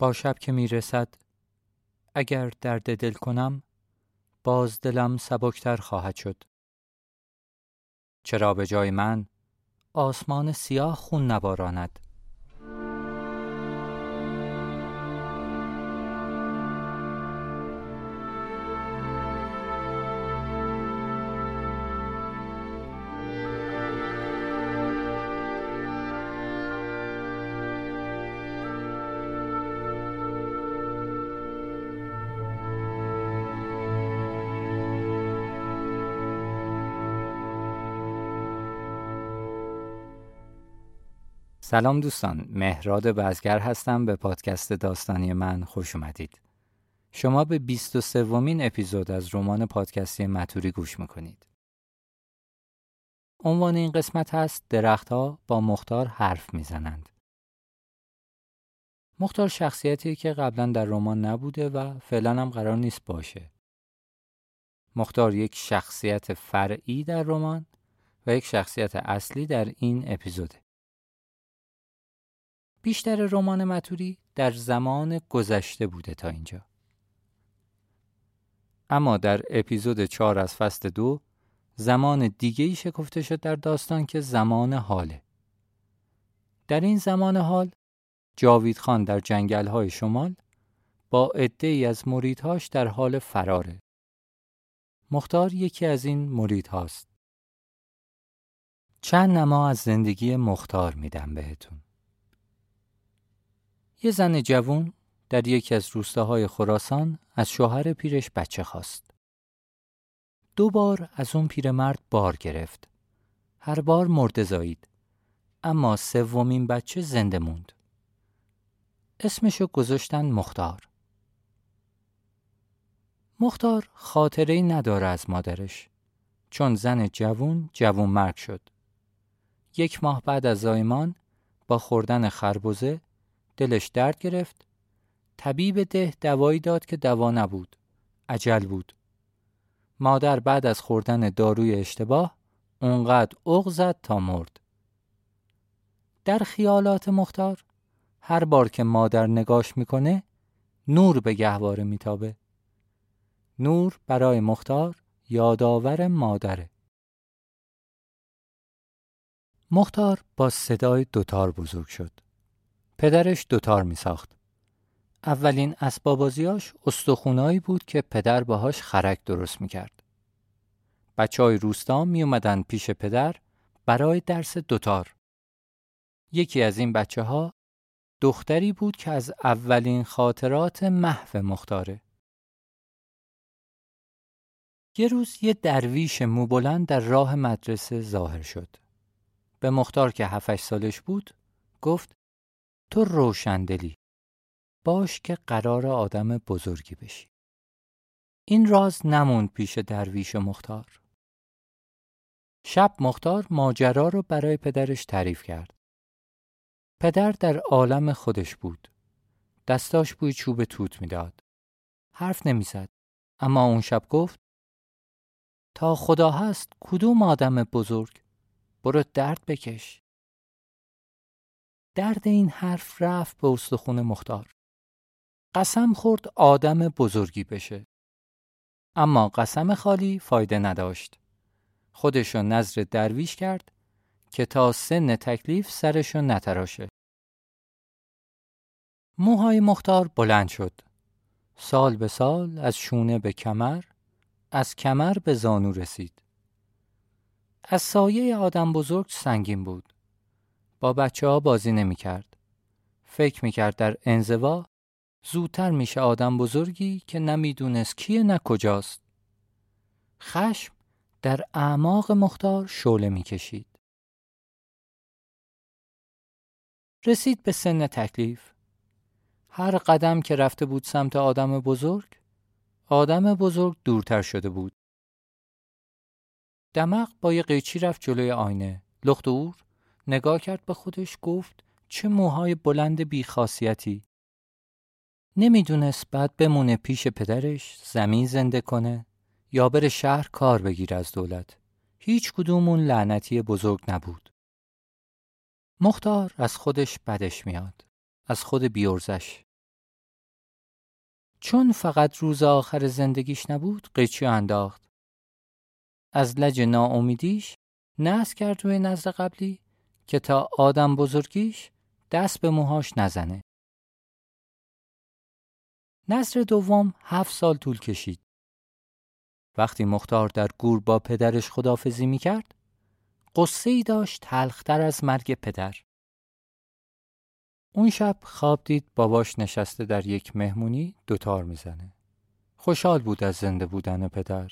با شب که می رسد اگر درد دل کنم باز دلم سبکتر خواهد شد. چرا به جای من آسمان سیاه خون نباراند سلام دوستان مهراد بزگر هستم. به پادکست داستانی من خوش اومدید. شما به 23 ومین اپیزود از رمان پادکستی متوری گوش می‌کنید. عنوان این قسمت هست درختها با مختار حرف می‌زنند. مختار شخصیتی که قبلا در رمان نبوده و فعلا هم قرار نیست باشه. مختار یک شخصیت فرعی در رمان و یک شخصیت اصلی در این اپیزوده. بیشتر رمان متوری در زمان گذشته بوده تا اینجا. اما در اپیزود چهار از فصل دو زمان دیگه ای شکفته شد در داستان که زمان حاله. در این زمان حال جاوید خان در جنگل های شمال با عده ای از مریدهاش در حال فراره. مختار یکی از این مرید هاست. چند نما از زندگی مختار میدم بهتون. یه زن جوون در یکی از روستاهای خراسان از شوهر پیرش بچه خواست. دو بار از اون پیرمرد بار گرفت. هر بار مرده زایید. اما سومین بچه زنده موند. اسمشو گذاشتن مختار. مختار خاطره ای نداره از مادرش چون زن جوون جوون مرگ شد. یک ماه بعد از زایمان با خوردن خربزه دلش درد گرفت. طبیب ده دوایی داد که دوا نبود. عجل بود. مادر بعد از خوردن داروی اشتباه اونقدر اغ زد تا مرد. در خیالات مختار هر بار که مادر نگاش می‌کنه نور به گهواره میتابه. نور برای مختار یادآور مادره. مختار با صدای دوتار بزرگ شد. پدرش دوتار می ساخت. اولین اسبابازیاش استخونایی بود که پدر باهاش خرک درست می کرد. بچه های روستا می اومدن پیش پدر برای درس دوتار. یکی از این بچه ها دختری بود که از اولین خاطرات محو مختاره. یه روز یه درویش موبلند در راه مدرسه ظاهر شد. به مختار که هفتش سالش بود گفت تو روشندلی. باش که قرار آدم بزرگی بشی. این راز نموند پیش درویش مختار. شب مختار ماجرا رو برای پدرش تعریف کرد. پدر در عالم خودش بود. دستاش بوی چوب توت می‌داد. حرف نمی‌زد. اما اون شب گفت تا خدا هست کدوم آدم بزرگ؟ برو درد بکش. درد این حرف رفت به استخون مختار. قسم خورد آدم بزرگی بشه. اما قسم خالی فایده نداشت. خودشو نظر درویش کرد که تا سن تکلیف سرشو نتراشه. موهای مختار بلند شد. سال به سال از شونه به کمر، از کمر به زانو رسید. از سایه آدم بزرگ سنگین بود. با بچه ها بازی نمی کرد. فکر می کرد در انزوا زودتر میشه آدم بزرگی که نمی‌دونست کیه نه کجاست. خشم در اعماق مختار شعله می‌کشید. رسید به سن تکلیف. هر قدم که رفته بود سمت آدم بزرگ، آدم بزرگ دورتر شده بود. دمق با یه قیچی رفت جلوی آینه. لخت اور نگاه کرد به خودش گفت چه موهای بلند بیخاصیتی. نمی‌دونست بعد بمونه پیش پدرش زمین زنده کنه یا بره شهر کار بگیر از دولت. هیچ کدوم اون لعنتی بزرگ نبود. مختار از خودش بدش میاد. از خود بیورزش. چون فقط روز آخر زندگیش نبود قیچی انداخت. از لج ناامیدیش نس کرد روی نزد قبلی که تا آدم بزرگیش دست به موهاش نزنه. نصر دوم هفت سال طول کشید. وقتی مختار در گور با پدرش خدافزی می کرد، قصه ای داشت تلختر از مرگ پدر. اون شب خواب دید باباش نشسته در یک مهمونی دوتار می‌زنه. خوشحال بود از زنده بودن پدر.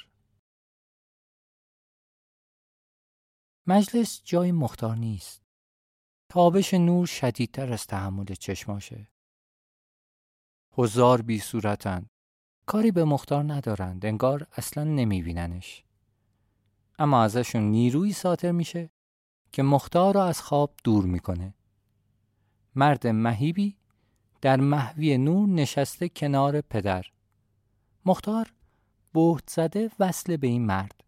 مجلس جای مختار نیست. تابش نور شدیدتر از تحمل چشماشه. هزار بی صورتند. کاری به مختار ندارند. انگار اصلا نمیبیننش. اما ازشون نیروی ساطر میشه که مختار را از خواب دور می‌کنه. مرد مهیبی در محوی نور نشسته کنار پدر. مختار بهت زده وصل به این مرد.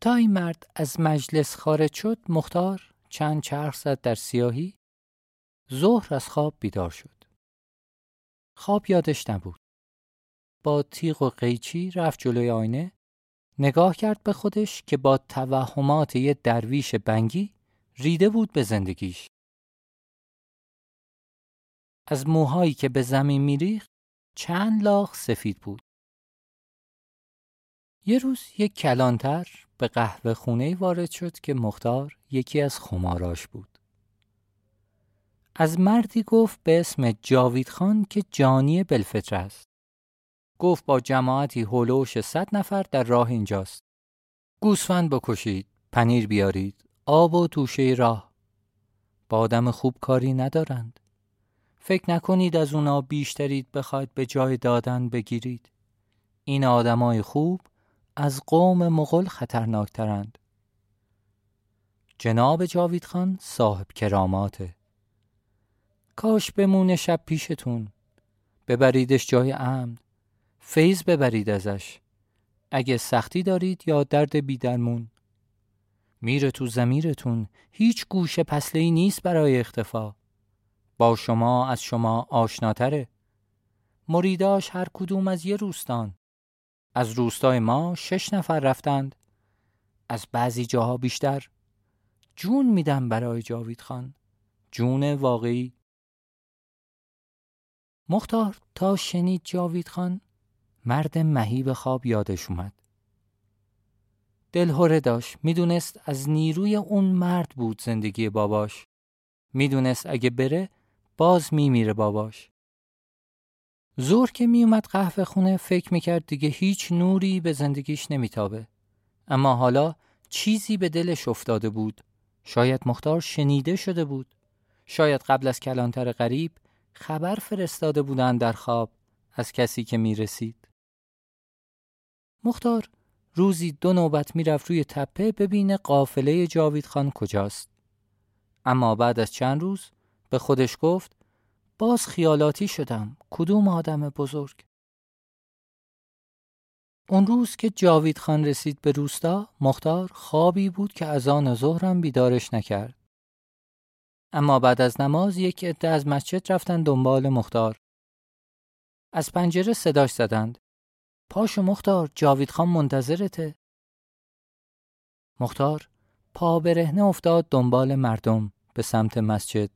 تا این مرد از مجلس خارج شد مختار چند چرخ زد در سیاهی ظهر از خواب بیدار شد. خواب یادش نبود. با تیغ و قیچی رفت جلوی آینه نگاه کرد به خودش که با توهمات یه درویش بنگی ریده بود به زندگیش. از موهایی که به زمین میریخت چند لاغ سفید بود. یه روز یک کلانتر به قهوه خونه وارد شد که مختار یکی از خماراش بود. از مردی گفت به اسم جاوید خان که جانی بلفتر است. گفت با جماعتی هلوش صد نفر در راه اینجاست. گوسفند بکشید، پنیر بیارید، آب و توشه راه. با آدم خوب کاری ندارند. فکر نکنید از اونا بیشترید بخواید به جای دادن بگیرید. این آدمای خوب از قوم مغل خطرناکترند. جناب جاوید خان صاحب کراماته. کاش بمونه شب پیشتون. ببریدش جای امن. فیض ببرید ازش. اگه سختی دارید یا درد بیدرمون. میره تو زمیرتون هیچ گوشه پسله نیست برای اختفا. با شما از شما آشناتره. مریداش هر کدوم از یه روستان. از روستای ما شش نفر رفتند. از بعضی جاها بیشتر. جون میدم برای جاوید خان. جون واقعی. مختار تا شنید جاوید خان مرد مهیب خواب یادش اومد. دلهوره داشت می‌دونست از نیروی اون مرد بود زندگی باباش. می‌دونست اگه بره باز میمیره باباش. زور که میومد قهوه خونه فکر می‌کرد دیگه هیچ نوری به زندگیش نمیتابه. اما حالا چیزی به دلش افتاده بود. شاید مختار شنیده شده بود. شاید قبل از کلانتر غریب خبر فرستاده بودن در خواب از کسی که می‌رسید. مختار روزی دو نوبت می‌رفت روی تپه ببینه قافله جاوید خان کجاست. اما بعد از چند روز به خودش گفت باز خیالاتی شدم. کدوم آدم بزرگ؟ اون روز که جاوید خان رسید به روستا مختار خوابی بود که از آن ظهرم بیدارش نکرد. اما بعد از نماز یک عده از مسجد رفتن دنبال مختار. از پنجره صداش زدند. پاشو مختار جاوید خان منتظرته. مختار پا برهنه افتاد دنبال مردم به سمت مسجد.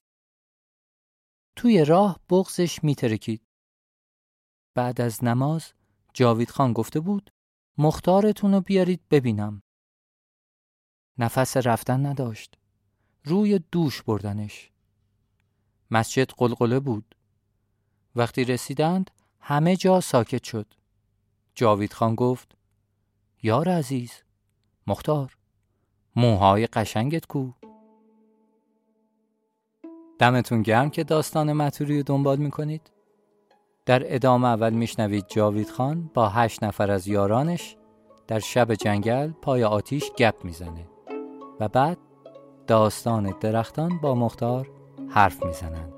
توی راه بغزش میترکید. بعد از نماز جاوید خان گفته بود مختارتون رو بیارید ببینم. نفس رفتن نداشت. روی دوش بردنش. مسجد قلقله بود. وقتی رسیدند همه جا ساکت شد. جاوید خان گفت یار عزیز مختار موهای قشنگت کو دمتون گرم که داستان متوری رو دنبال می‌کنید. در ادامه اول میشنوید جاوید خان با هشت نفر از یارانش در شب جنگل پای آتیش گپ می‌زنه و بعد داستان درختان با مختار حرف می‌زنند.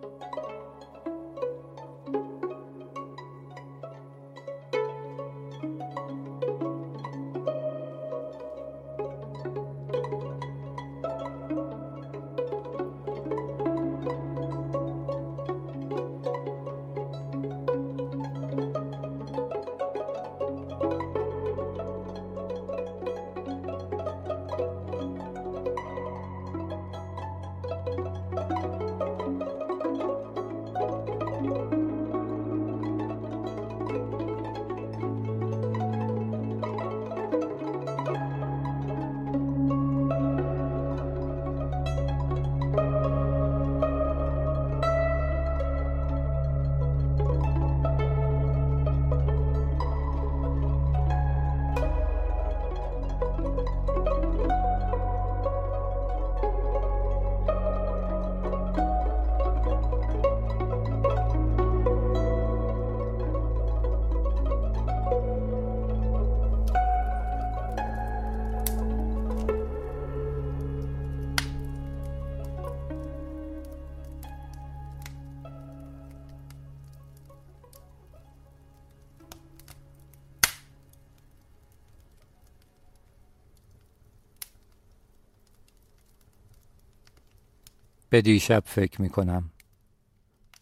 به دیشب فکر می کنم.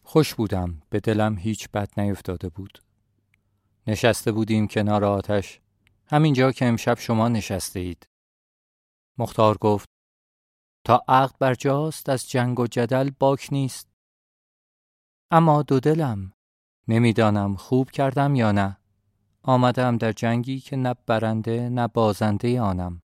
خوش بودم به دلم هیچ بد نیفتاده بود. نشسته بودیم کنار آتش همینجا که امشب شما نشسته اید. مختار گفت تا عقد بر جاست از جنگ و جدل باک نیست. اما دو دلم نمی‌دانم خوب کردم یا نه. آمدم در جنگی که نه برنده نه بازنده آنم.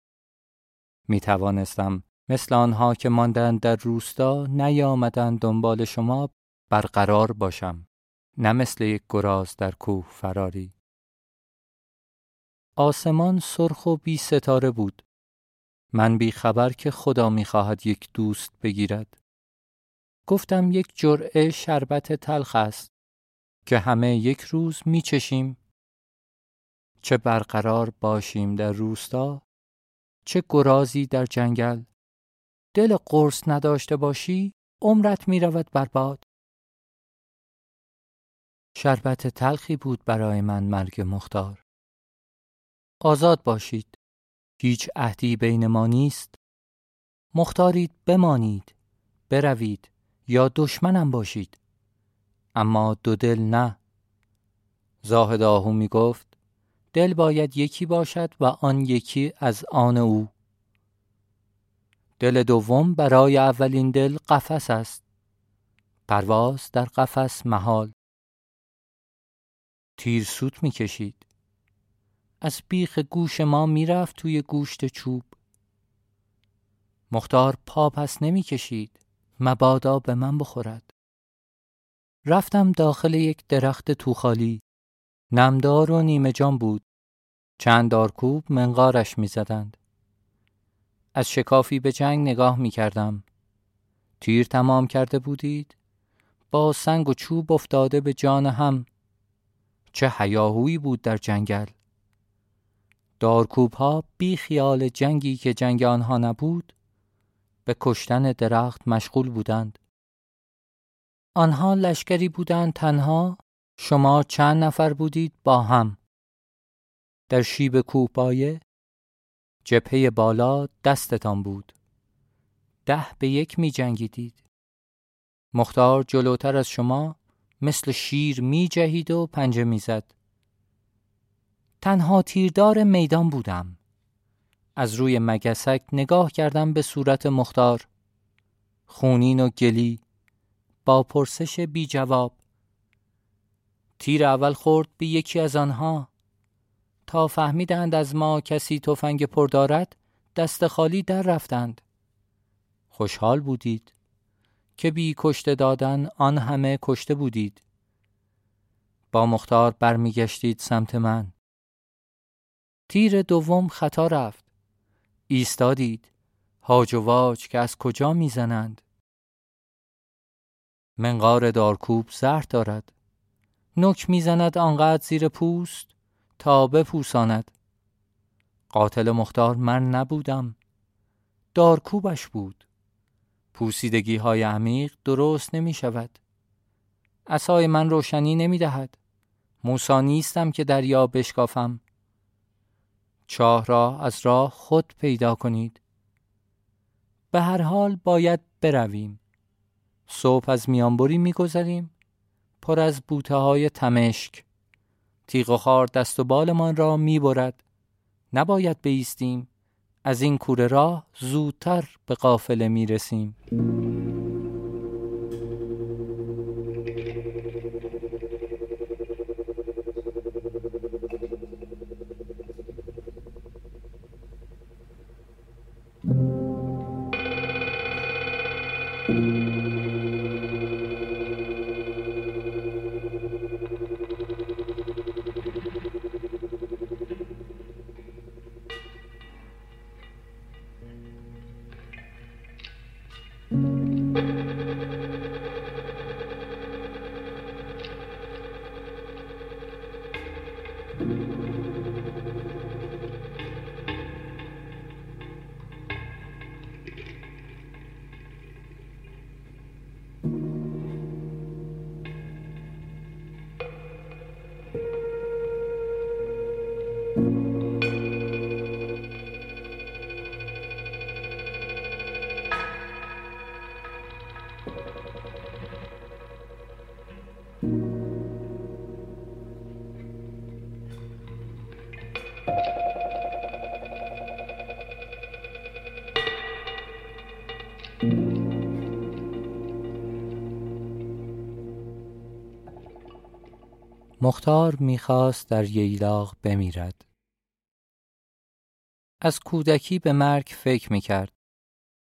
می توانستم مثل آنها که ماندند در روستا نیامدند دنبال شما برقرار باشم. نه مثل یک گراز در کوه فراری. آسمان سرخ و بی ستاره بود. من بی خبر که خدا می خواهد یک دوست بگیرد. گفتم یک جرعه شربت تلخ است که همه یک روز می چشیم. چه برقرار باشیم در روستا چه گرازی در جنگل. دل قرص نداشته باشی عمرت می رود برباد شربت تلخی بود برای من مرگ مختار. آزاد باشید. هیچ عهدی بین ما نیست. مختارید بمانید. بروید یا دشمنم باشید. اما دو دل نه. زاهد آهو می گفت دل باید یکی باشد و آن یکی از آن او. دل دوم برای اولین دل قفس است. پرواز در قفس محال. تیر سوت می کشید از بیخ گوش ما می‌رفت توی گوشت چوب. مختار پا پس نمی کشید مبادا به من بخورد. رفتم داخل یک درخت توخالی. نمدار و نیمه جان بود. چند دارکوب منقارش می زدند. از شکافی به جنگ نگاه می کردم. تیر تمام کرده بودید؟ با سنگ و چوب افتاده به جان هم. چه حیاهویی بود در جنگل. دارکوب ها بی خیال جنگی که جنگ آنها نبود به کشتن درخت مشغول بودند. آنها لشکری بودند تنها شما چند نفر بودید با هم. در شیب کوپایه جبهه بالا دستتان بود. ده به یک می جنگیدید مختار جلوتر از شما مثل شیر می جهید و پنجه می زد تنها تیردار میدان بودم. از روی مگسک نگاه کردم به صورت مختار. خونین و گلی با پرسش بی جواب تیر اول خورد به یکی از آنها. تا فهمیدند از ما کسی تفنگ پر دارد دست خالی در رفتند. خوشحال بودید. که بی کشته دادن آن همه کشته بودید. با مختار برمیگشتید سمت من. تیر دوم خطا رفت. ایستادید. هاج و واج که از کجا می‌زنند؟ منقار دارکوب زهر دارد. نک می‌زند آنقدر زیر پوست؟ تا بپوساند. قاتل مختار من نبودم. دارکوبش بود. پوسیدگی های عمیق درست نمی شود اصای من روشنی نمی دهد موسا نیستم که دریا بشکافم. چاه را از راه خود پیدا کنید. به هر حال باید برویم. صبح از میانبری میگذریم. پر از بوته های تمشک. تیغ و خار دست و بالمان را می برد. نباید بیستیم از این کوره راه زودتر به قافله می رسیم. مختار می‌خواست در ییلاق بمیرد. از کودکی به مرگ فکر می‌کرد.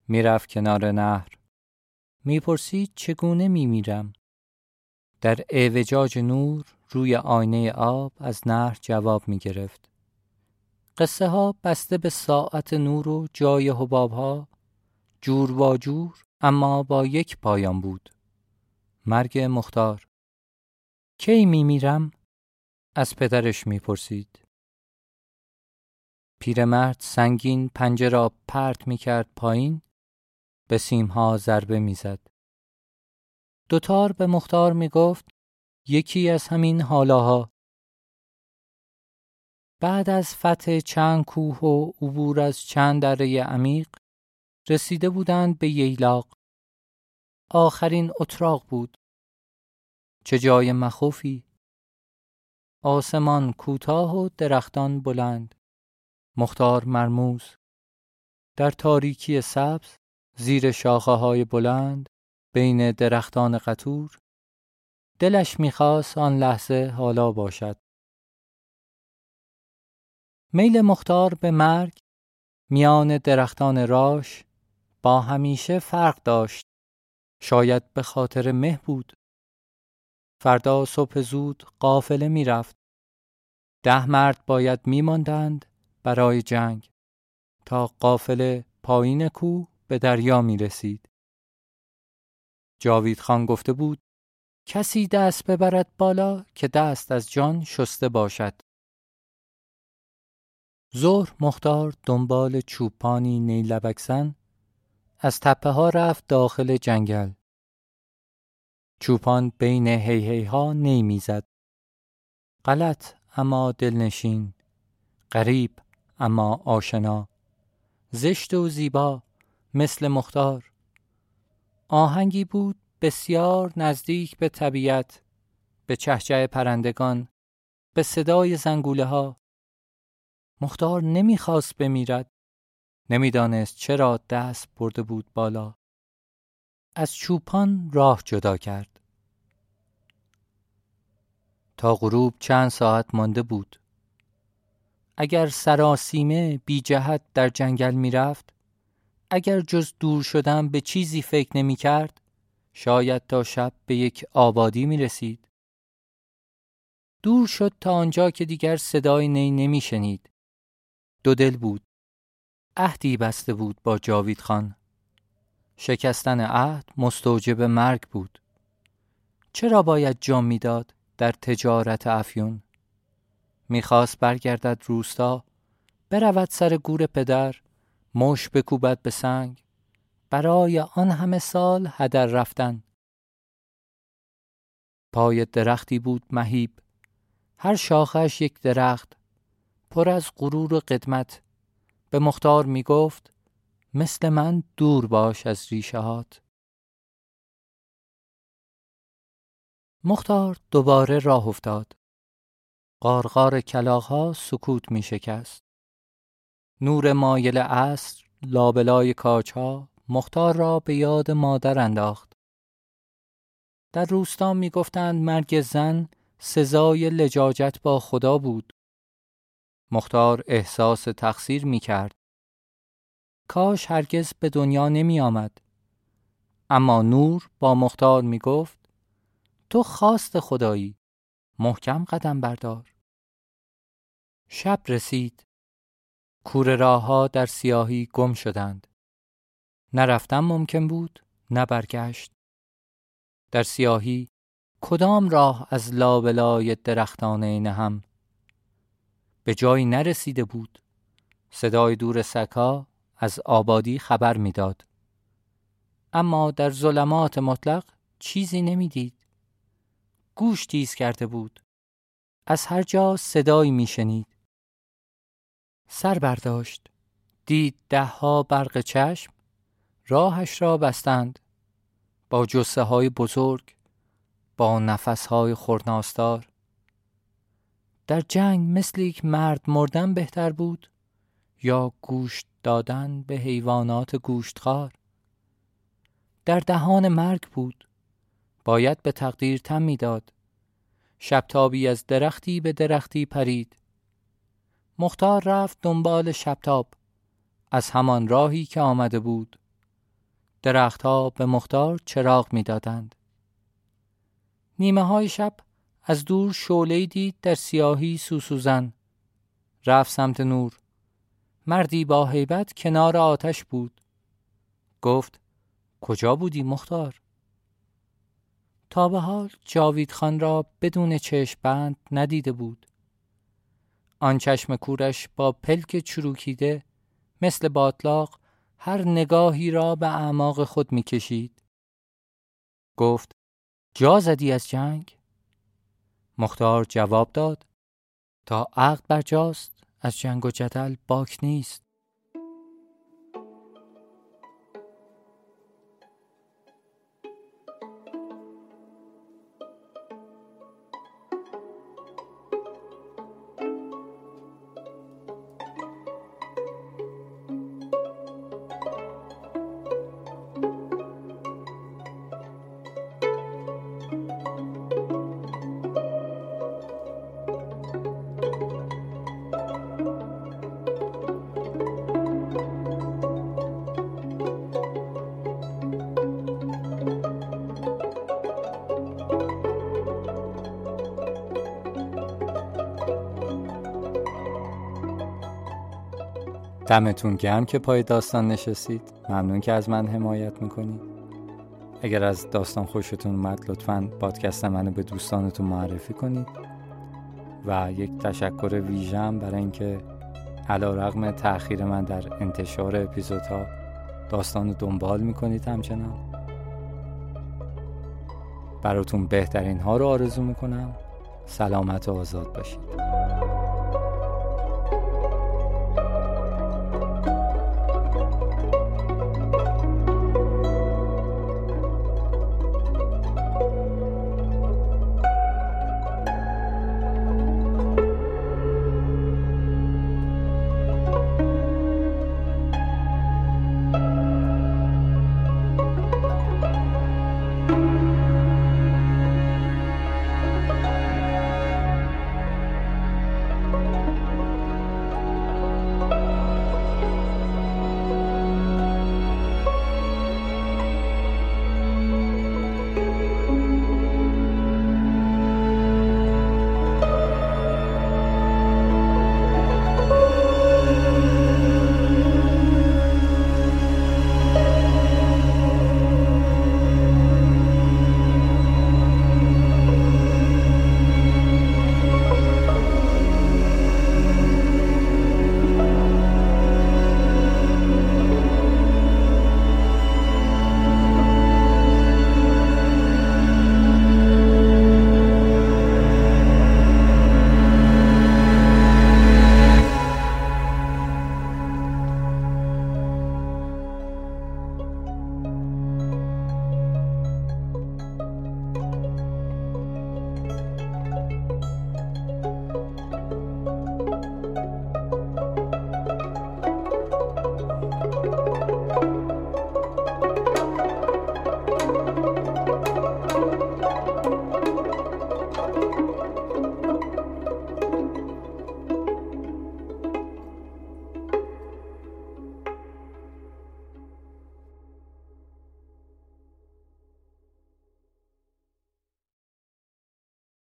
می‌رفت کنار نهر. می‌پرسید چگونه میمیرم. در اعوجاج نور روی آینه آب از نهر جواب می‌گرفت. قصه ها بسته به ساعت نور و جای حباب ها جور با جور اما با یک پایان بود. مرگ مختار کی میمیرم؟ از پدرش می‌پرسید. پیرمرد سنگین پنجه را پرت می‌کرد پایین به سیمها ضربه می‌زد. دوتار به مختار می‌گفت یکی از همین حالاها بعد از فتح چند کوه و عبور از چند دره عمیق رسیده بودند به ییلاق آخرین اتراق بود چه جای مخوفی؟ آسمان کوتاه و درختان بلند. مختار مرموز. در تاریکی سبز زیر شاخه های بلند بین درختان قطور. دلش می‌خواست آن لحظه حالا باشد. میل مختار به مرگ میان درختان راش با همیشه فرق داشت. شاید به خاطر مه بود. فردا صبح زود قافله می‌رفت ده مرد باید میماندند برای جنگ تا قافله پایین کوه به دریا می رسید. جاوید خان گفته بود کسی دست ببرد بالا که دست از جان شسته باشد. ظهر مختار دنبال چوپانی نیلبکسن از تپه ها رفت داخل جنگل. چوپان بین هی ها نیمیزد. غلط اما دلنشین. غریب اما آشنا. زشت و زیبا مثل مختار. آهنگی بود بسیار نزدیک به طبیعت به چهچه پرندگان به صدای زنگوله ها مختار نمی‌خواست بمیرد نمی‌دانست چرا دست برده بود بالا از چوپان راه جدا کرد تا غروب چند ساعت مانده بود اگر سراسیمه بی جهت در جنگل می‌رفت اگر جز دور شدن به چیزی فکر نمی کرد شاید تا شب به یک آبادی می رسید. دور شد تا آنجا که دیگر صدای نی نمی شنید. دو دل بود. عهدی بسته بود با جاوید خان. شکستن عهد مستوجب مرگ بود. چرا باید جام می‌داد در تجارت افیون؟ می‌خواست برگردد روستا برود سر گور پدر مش بکوبد به سنگ. برای آن همه سال هدر رفتن. پای درختی بود مهیب. هر شاخش یک درخت. پر از غرور و قدمت. به مختار می گفت مثل من دور باش از ریشه هات مختار دوباره راه افتاد قارقار کلاغها سکوت می شکست نور مایل عصر لابلای کاچها مختار را به یاد مادر انداخت. در روستا می گفتند مرگ زن سزای لجاجت با خدا بود. مختار احساس تقصیر می کرد. کاش هرگز به دنیا نمی آمد. اما نور با مختار می گفت تو خواست خدایی محکم قدم بردار. شب رسید. کور راه در سیاهی گم شدند. نرفتم ممکن بود نه برگشت در سیاهی کدام راه از لابلای درختان نهم به جایی نرسیده بود صدای دور سکا از آبادی خبر می‌داد. اما در ظلمات مطلق چیزی نمی‌دید. گوش تیز کرده بود. از هر جا صدایی میشنید. سر برداشت. دید دهها برق چشم. راهش را بستند. با جسه های بزرگ. با نفس های خورناستار در جنگ مثل یک مرد مردن بهتر بود یا گوشت دادن به حیوانات گوشتخوار. در دهان مرگ بود. باید به تقدیر تم می‌داد. شبتابی از درختی به درختی پرید. مختار رفت دنبال شبتاب. از همان راهی که آمده بود. درختها به مختار چراغ می‌دادند. نیمه های شب از دور شعله دید در سیاهی سوسوزن. رفت سمت نور. مردی با هیبت کنار آتش بود گفت کجا بودی مختار تا به حال جاوید خان را بدون چشم بند ندیده بود آن چشم کورش با پلک چروکیده مثل باطلاق هر نگاهی را به اعماق خود می‌کشید. گفت جا زدی از جنگ؟ مختار جواب داد تا عقد بر جاست از جنگ و جدل باک نیست. دمتون گرم که پای داستان نشستید. ممنون که از من حمایت می‌کنید. اگر از داستان خوشتون اومد لطفا پادکست منو به دوستانتون معرفی کنید. و یک تشکر ویژم برای اینکه علا رقم تأخیر من در انتشار اپیزودها داستان دنبال می‌کنید همچنان. براتون بهترین ها رو آرزو می‌کنم. سلامت و آزاد باشید.